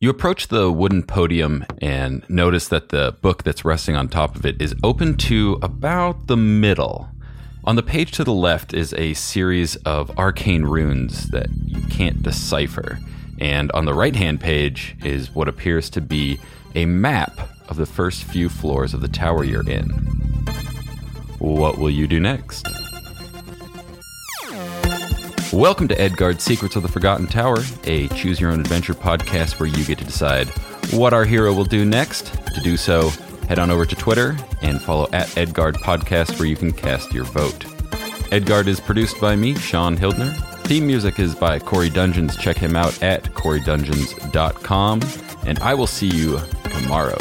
You approach the wooden podium and notice that the book that's resting on top of it is open to about the middle. On the page to the left is a series of arcane runes that you can't decipher. And on the right hand page is what appears to be a map of the first few floors of the tower you're in. What will you do next? Welcome to Edgard's Secrets of the Forgotten Tower, a choose your own adventure podcast where you get to decide what our hero will do next. To do so, head on over to Twitter and follow at Edgard Podcast where you can cast your vote. Edgard is produced by me, Sean Hildner. Theme music is by Corey Dungeons. Check him out at corey.dungeons.com. And I will see you tomorrow.